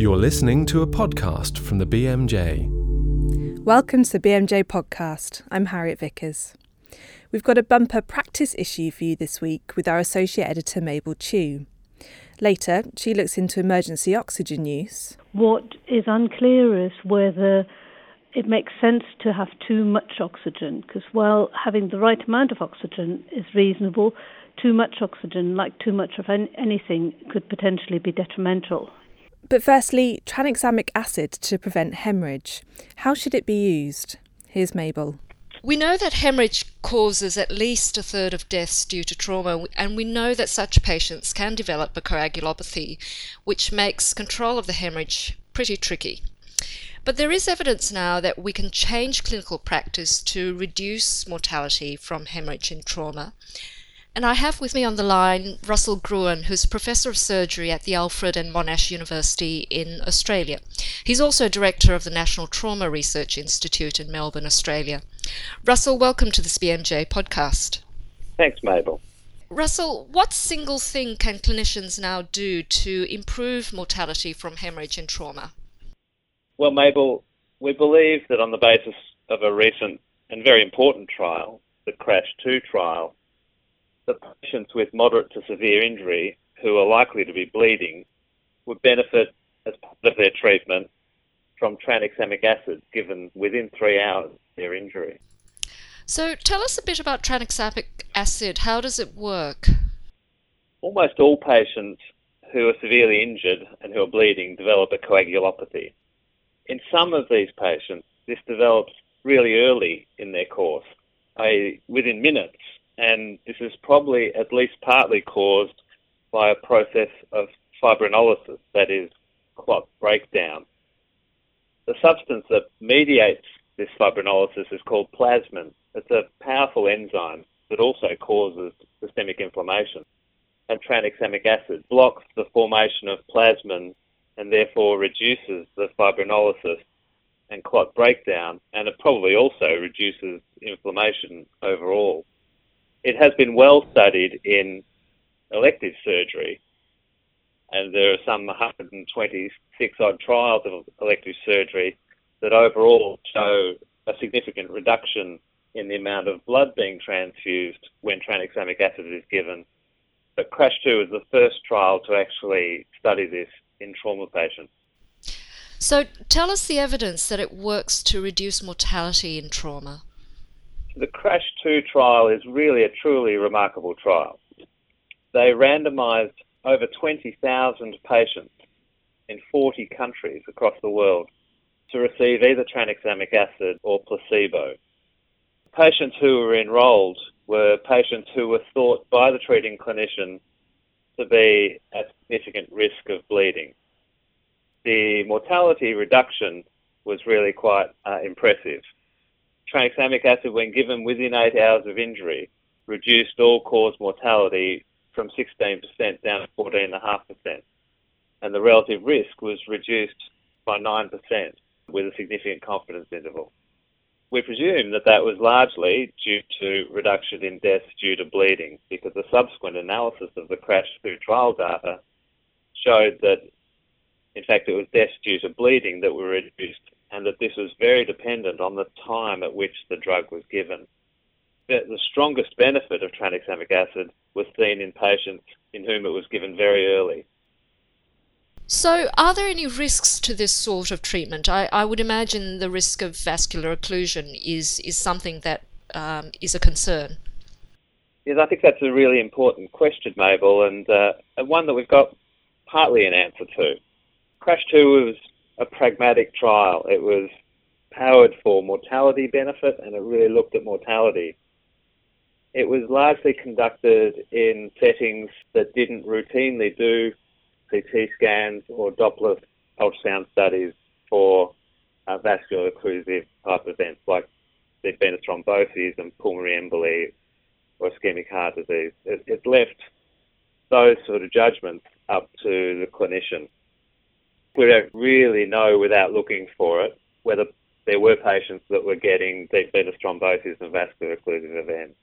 You're listening to a podcast from the BMJ. Welcome to the BMJ podcast. I'm Harriet Vickers. We've got a bumper practice issue for you this week with our associate editor Mabel Chew. Later, she looks into emergency oxygen use. What is unclear is whether it makes sense to have too much oxygen, because while having the right amount of oxygen is reasonable, too much oxygen, like too much of anything, could potentially be detrimental. But firstly, tranexamic acid to prevent hemorrhage. How should it be used? Here's Mabel. We know that hemorrhage causes at least a third of deaths due to trauma, and we know that such patients can develop a coagulopathy, which makes control of the hemorrhage pretty tricky. But there is evidence now that we can change clinical practice to reduce mortality from hemorrhage in trauma. And I have with me on the line Russell Gruen, who's Professor of Surgery at the Alfred and Monash University in Australia. He's also Director of the National Trauma Research Institute in Melbourne, Australia. Russell, welcome to this BMJ podcast. Thanks, Mabel. Russell, what single thing can clinicians now do to improve mortality from hemorrhage and trauma? Well, Mabel, we believe that on the basis of a recent and very important trial, the CRASH 2 trial, that patients with moderate to severe injury who are likely to be bleeding would benefit as part of their treatment from tranexamic acid given within three hours of their injury. So tell us a bit about tranexamic acid. How does it work? Almost all patients who are severely injured and who are bleeding develop a coagulopathy. In some of these patients, this develops really early in their course, i.e., within minutes and this is probably at least partly caused by a process of fibrinolysis, that is, clot breakdown. The substance that mediates this fibrinolysis is called plasmin. It's a powerful enzyme that also causes systemic inflammation. And tranexamic acid blocks the formation of plasmin and therefore reduces the fibrinolysis and clot breakdown, and it probably also reduces inflammation overall. It has been well studied in elective surgery, and there are some 126 odd trials of elective surgery that overall show a significant reduction in the amount of blood being transfused when tranexamic acid is given. But CRASH 2 is the first trial to actually study this in trauma patients. So tell us the evidence that it works to reduce mortality in trauma the CRASH 2 trial is really a truly remarkable trial. They randomized over 20,000 patients in 40 countries across the world to receive either tranexamic acid or placebo. Patients who were enrolled were patients who were thought by the treating clinician to be at significant risk of bleeding. The mortality reduction was really quite uh, impressive tranexamic acid, when given within eight hours of injury, reduced all-cause mortality from 16% down to 14.5%. And the relative risk was reduced by 9% with a significant confidence interval. We presume that that was largely due to reduction in deaths due to bleeding because the subsequent analysis of the CRASH 2 trial data showed that, in fact, it was deaths due to bleeding that were reduced and that this was very dependent on the time at which the drug was given. The, the strongest benefit of tranexamic acid was seen in patients in whom it was given very early. So, are there any risks to this sort of treatment? I, I would imagine the risk of vascular occlusion is, is something that um, is a concern. Yes, I think that's a really important question, Mabel, and, uh, and one that we've got partly an answer to. CRASH 2 was a pragmatic trial. It was powered for mortality benefit and it really looked at mortality. It was largely conducted in settings that didn't routinely do CT scans or Doppler ultrasound studies for uh, vascular occlusive type events like deep venous thrombosis and pulmonary emboli or ischemic heart disease. It, it left those sort of judgments up to the clinician we don't really know without looking for it whether there were patients that were getting deep venous thrombosis and vascular occlusive events.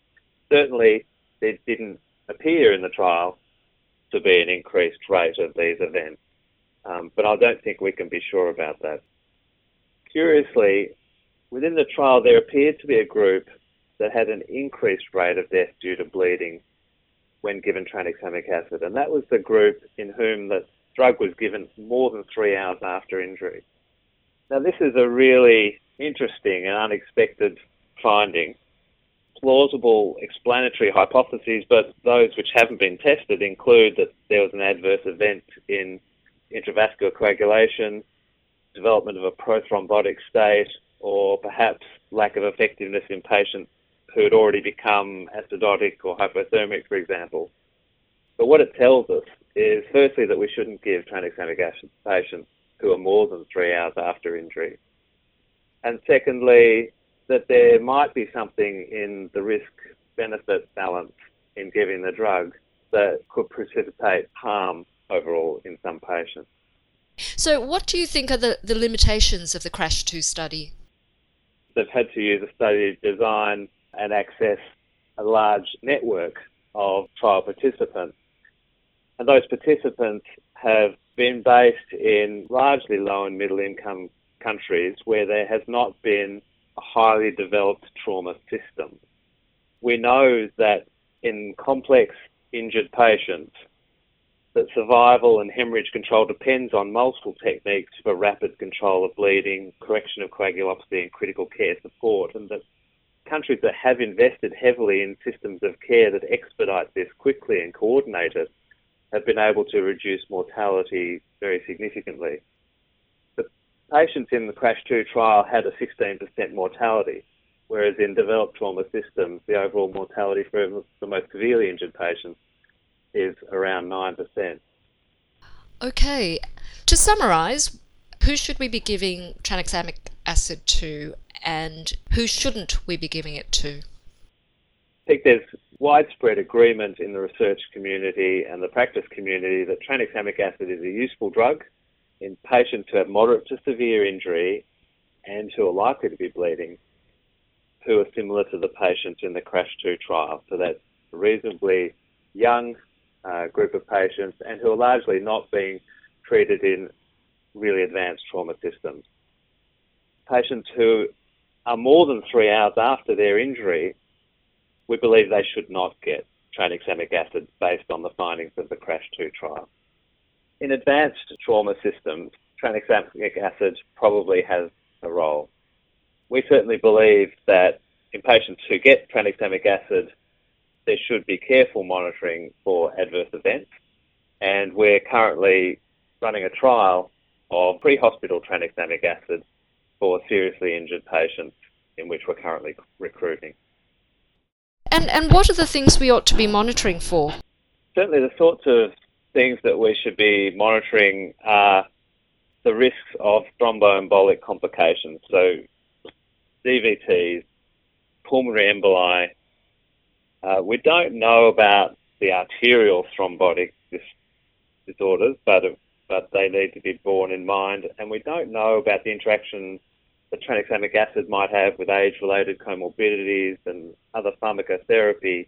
Certainly, there didn't appear in the trial to be an increased rate of these events. um, but I don't think we can be sure about that. Curiously, within the trial, there appeared to be a group that had an increased rate of death due to bleeding when given tranexamic acid, and that was the group in whom the drug was given more than three hours after injury. Now, this is a really interesting and unexpected finding. Plausible explanatory hypotheses, but those which haven't been tested include that there was an adverse event in intravascular coagulation, development of a prothrombotic state, or perhaps lack of effectiveness in patients who had already become acidotic or hypothermic, for example. But what it tells us is firstly that we shouldn't give tranexamic acid to patients who are more than three hours after injury. And secondly, that there might be something in the risk benefit balance in giving the drug that could precipitate harm overall in some patients. So, what do you think are the, the limitations of the CRASH 2 study? They've had to use a study design and access a large network of trial participants. And those participants have been based in largely low and middle income countries where there has not been a highly developed trauma system. We know that in complex injured patients, that survival and hemorrhage control depends on multiple techniques for rapid control of bleeding, correction of coagulopathy, and critical care support, and that countries that have invested heavily in systems of care that expedite this quickly and coordinate it have been able to reduce mortality very significantly. The patients in the CRASH 2 trial had a 16% mortality, whereas in developed trauma systems, the overall mortality for the most severely injured patients is around 9%. Okay, to summarise, who should we be giving tranexamic acid to and who shouldn't we be giving it to? I think there's widespread agreement in the research community and the practice community that tranexamic acid is a useful drug in patients who have moderate to severe injury and who are likely to be bleeding, who are similar to the patients in the CRASH 2 trial. So that's a reasonably young uh, group of patients and who are largely not being treated in really advanced trauma systems. Patients who are more than three hours after their injury we believe they should not get tranexamic acid based on the findings of the CRASH 2 trial. In advanced trauma systems, tranexamic acid probably has a role. We certainly believe that in patients who get tranexamic acid, there should be careful monitoring for adverse events, and we're currently running a trial of pre-hospital tranexamic acid for seriously injured patients in which we're currently recruiting. And, and what are the things we ought to be monitoring for? Certainly, the sorts of things that we should be monitoring are the risks of thromboembolic complications, so DVTs, pulmonary emboli. Uh, we don't know about the arterial thrombotic dis- disorders, but but they need to be borne in mind, and we don't know about the interaction that tranexamic acid might have with age-related comorbidities and other pharmacotherapy.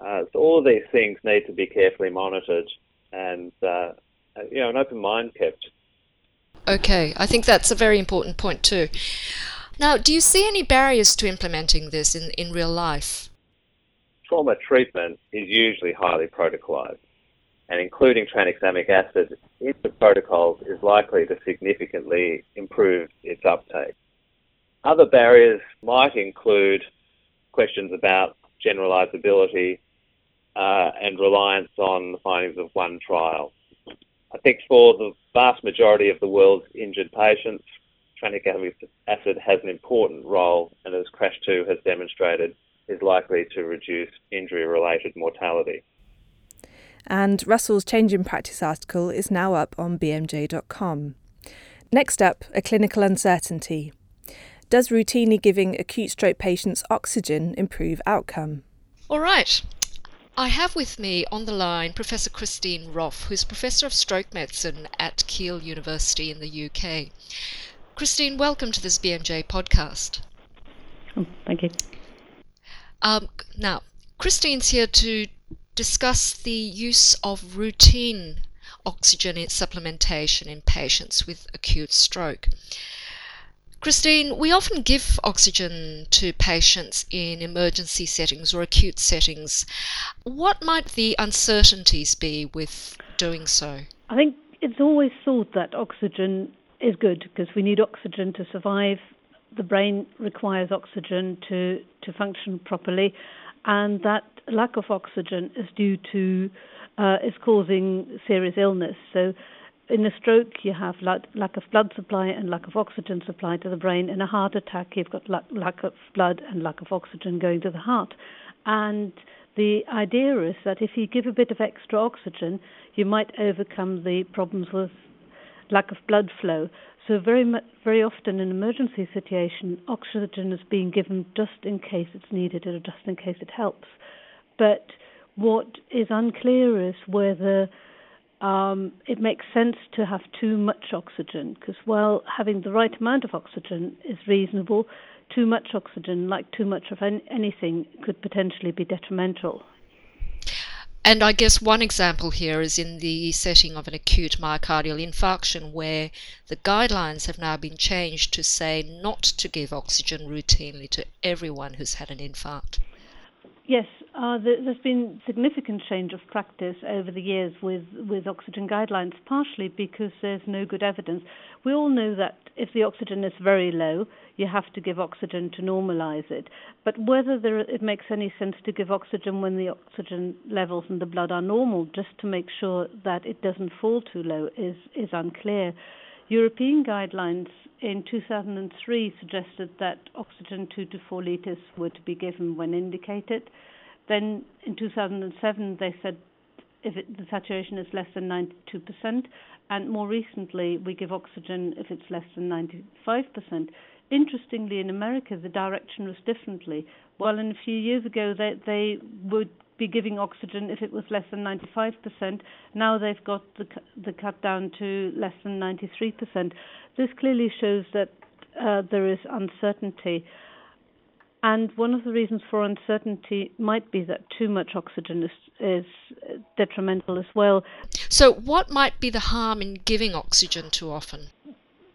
Uh, so all of these things need to be carefully monitored and uh, you know an open mind kept. Okay, I think that's a very important point too. Now, do you see any barriers to implementing this in, in real life? Trauma treatment is usually highly protocolized, and including tranexamic acid into protocols is likely to significantly improve its uptake. Other barriers might include questions about generalizability uh, and reliance on the findings of one trial. I think for the vast majority of the world's injured patients, tranexamic acid has an important role, and as CRASH 2 has demonstrated, is likely to reduce injury related mortality. And Russell's Change in Practice article is now up on bmj.com. Next up, a clinical uncertainty. Does routinely giving acute stroke patients oxygen improve outcome? All right. I have with me on the line Professor Christine Roffe, who's Professor of Stroke Medicine at Keele University in the UK. Christine, welcome to this BMJ podcast. Oh, thank you. Um, now, Christine's here to discuss the use of routine oxygen supplementation in patients with acute stroke. Christine, we often give oxygen to patients in emergency settings or acute settings. What might the uncertainties be with doing so? I think it's always thought that oxygen is good because we need oxygen to survive. The brain requires oxygen to, to function properly, and that lack of oxygen is due to uh, is causing serious illness. So in a stroke, you have lack of blood supply and lack of oxygen supply to the brain. In a heart attack, you've got lack of blood and lack of oxygen going to the heart. And the idea is that if you give a bit of extra oxygen, you might overcome the problems with lack of blood flow. So very very often in emergency situation, oxygen is being given just in case it's needed or just in case it helps. But what is unclear is whether um, it makes sense to have too much oxygen because while having the right amount of oxygen is reasonable, too much oxygen, like too much of anything, could potentially be detrimental. And I guess one example here is in the setting of an acute myocardial infarction, where the guidelines have now been changed to say not to give oxygen routinely to everyone who's had an infarct. Yes, uh, there's been significant change of practice over the years with, with oxygen guidelines, partially because there's no good evidence. We all know that if the oxygen is very low, you have to give oxygen to normalize it. But whether there, it makes any sense to give oxygen when the oxygen levels in the blood are normal, just to make sure that it doesn't fall too low, is, is unclear. European guidelines in 2003 suggested that oxygen 2 to 4 liters were to be given when indicated. Then in 2007 they said if it, the saturation is less than 92%, and more recently we give oxygen if it's less than 95%. Interestingly, in America the direction was differently. While in a few years ago they, they would be giving oxygen if it was less than 95%. Now they've got the, the cut down to less than 93%. This clearly shows that uh, there is uncertainty. And one of the reasons for uncertainty might be that too much oxygen is, is detrimental as well. So, what might be the harm in giving oxygen too often?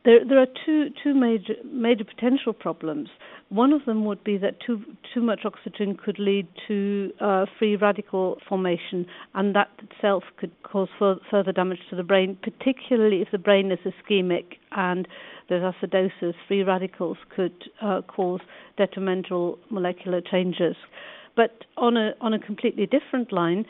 There, there are two, two major, major potential problems. One of them would be that too, too much oxygen could lead to uh, free radical formation, and that itself could cause further damage to the brain, particularly if the brain is ischemic and there's acidosis. Free radicals could uh, cause detrimental molecular changes. But on a, on a completely different line,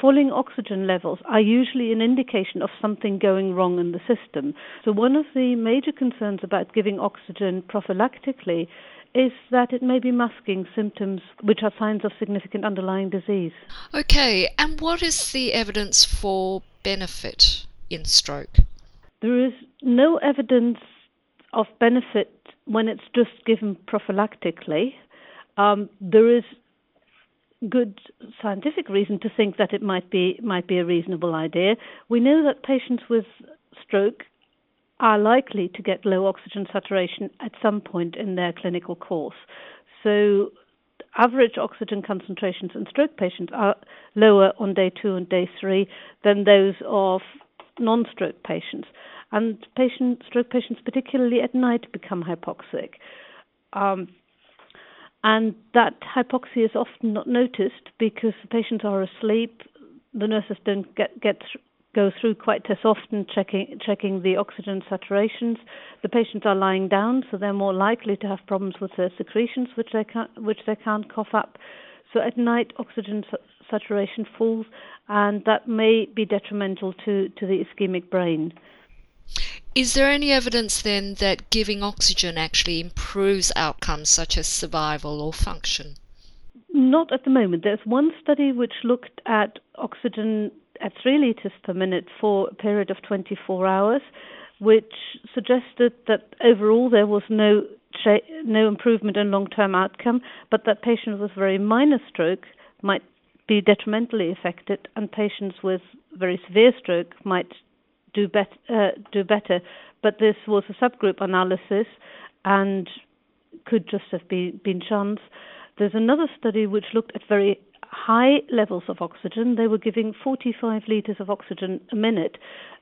falling oxygen levels are usually an indication of something going wrong in the system. So, one of the major concerns about giving oxygen prophylactically is that it may be masking symptoms which are signs of significant underlying disease. Okay, and what is the evidence for benefit in stroke? There is no evidence of benefit when it's just given prophylactically. Um, there is good scientific reason to think that it might be might be a reasonable idea. We know that patients with stroke are likely to get low oxygen saturation at some point in their clinical course. So, average oxygen concentrations in stroke patients are lower on day two and day three than those of non stroke patients. And patient, stroke patients, particularly at night, become hypoxic. Um, and that hypoxia is often not noticed because the patients are asleep, the nurses don't get, get go through quite as often checking checking the oxygen saturations. The patients are lying down, so they're more likely to have problems with their secretions, which they can't which they can't cough up. So at night, oxygen saturation falls, and that may be detrimental to to the ischemic brain. Is there any evidence then that giving oxygen actually improves outcomes such as survival or function? Not at the moment. There's one study which looked at oxygen at 3 liters per minute for a period of 24 hours, which suggested that overall there was no no improvement in long-term outcome, but that patients with very minor stroke might be detrimentally affected, and patients with very severe stroke might do, bet- uh, do better. But this was a subgroup analysis and could just have been, been chance. There's another study which looked at very high levels of oxygen. They were giving 45 litres of oxygen a minute,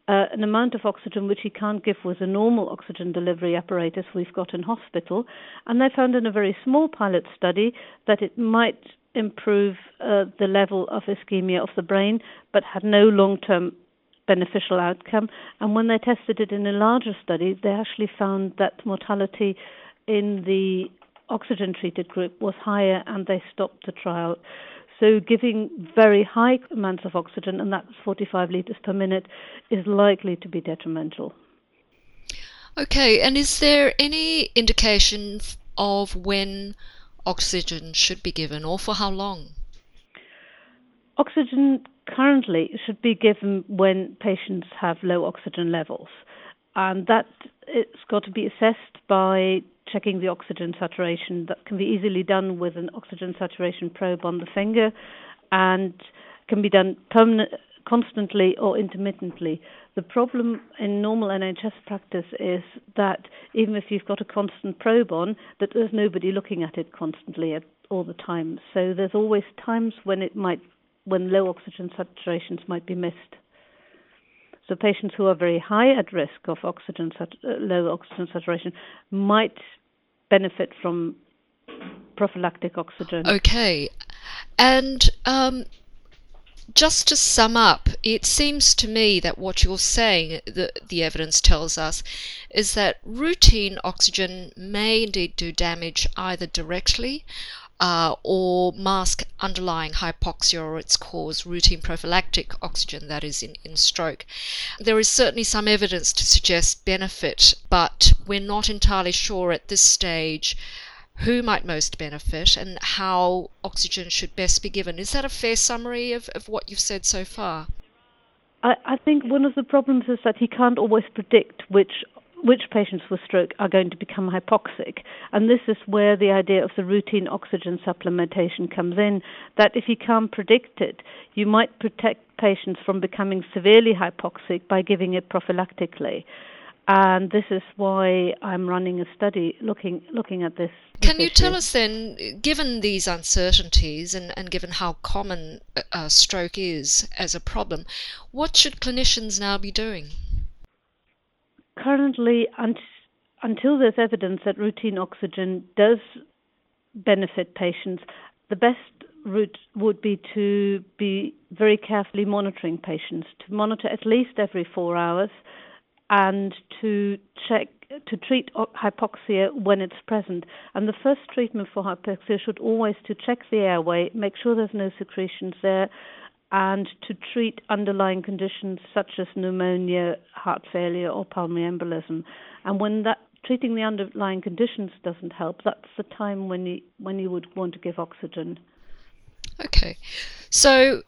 uh, an amount of oxygen which you can't give with a normal oxygen delivery apparatus we've got in hospital. And they found in a very small pilot study that it might improve uh, the level of ischemia of the brain, but had no long term beneficial outcome. And when they tested it in a larger study, they actually found that mortality in the oxygen treated group was higher and they stopped the trial. So, giving very high amounts of oxygen, and that's 45 litres per minute, is likely to be detrimental. Okay, and is there any indication of when oxygen should be given or for how long? Oxygen currently should be given when patients have low oxygen levels, and that it's got to be assessed by checking the oxygen saturation. That can be easily done with an oxygen saturation probe on the finger, and can be done constantly or intermittently. The problem in normal NHS practice is that even if you've got a constant probe on, that there's nobody looking at it constantly at all the time. So there's always times when it might when low oxygen saturations might be missed. So patients who are very high at risk of oxygen sat- uh, low oxygen saturation might benefit from prophylactic oxygen. Okay, and um, just to sum up, it seems to me that what you're saying, the, the evidence tells us, is that routine oxygen may indeed do damage either directly uh, or mask underlying hypoxia or its cause, routine prophylactic oxygen, that is, in, in stroke. There is certainly some evidence to suggest benefit, but we're not entirely sure at this stage who might most benefit and how oxygen should best be given. Is that a fair summary of, of what you've said so far? I, think one of the problems is that he can't always predict which which patients with stroke are going to become hypoxic. And this is where the idea of the routine oxygen supplementation comes in that if you can't predict it, you might protect patients from becoming severely hypoxic by giving it prophylactically. And this is why I'm running a study looking looking at this. Can you tell us then, given these uncertainties and, and given how common a stroke is as a problem, what should clinicians now be doing? Currently, until there's evidence that routine oxygen does benefit patients, the best route would be to be very carefully monitoring patients, to monitor at least every four hours, and to check to treat hypoxia when it's present. And the first treatment for hypoxia should always to check the airway, make sure there's no secretions there, and to treat underlying conditions such as pneumonia, heart failure, or pulmonary embolism. And when that treating the underlying conditions doesn't help, that's the time when you when you would want to give oxygen. Okay, so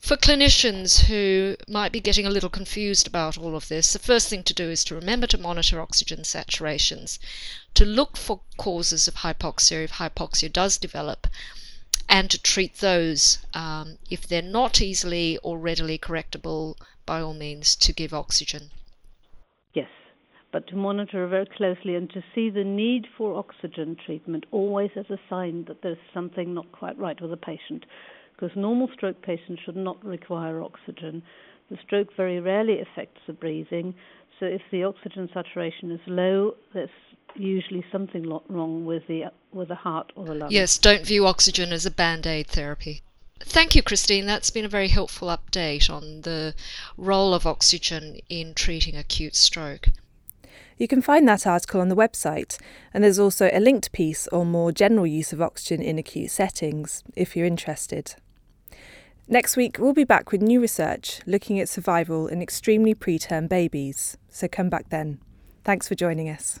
for clinicians who might be getting a little confused about all of this, the first thing to do is to remember to monitor oxygen saturations, to look for causes of hypoxia if hypoxia does develop, and to treat those. Um, if they're not easily or readily correctable, by all means, to give oxygen. Yes, but to monitor very closely and to see the need for oxygen treatment always as a sign that there's something not quite right with the patient. Because normal stroke patients should not require oxygen. The stroke very rarely affects the breathing, so if the oxygen saturation is low, usually something wrong with the with the heart or the lungs. Yes, don't view oxygen as a band-aid therapy. Thank you, Christine. That's been a very helpful update on the role of oxygen in treating acute stroke. You can find that article on the website, and there's also a linked piece on more general use of oxygen in acute settings, if you're interested. Next week, we'll be back with new research looking at survival in extremely preterm babies, so come back then. Thanks for joining us.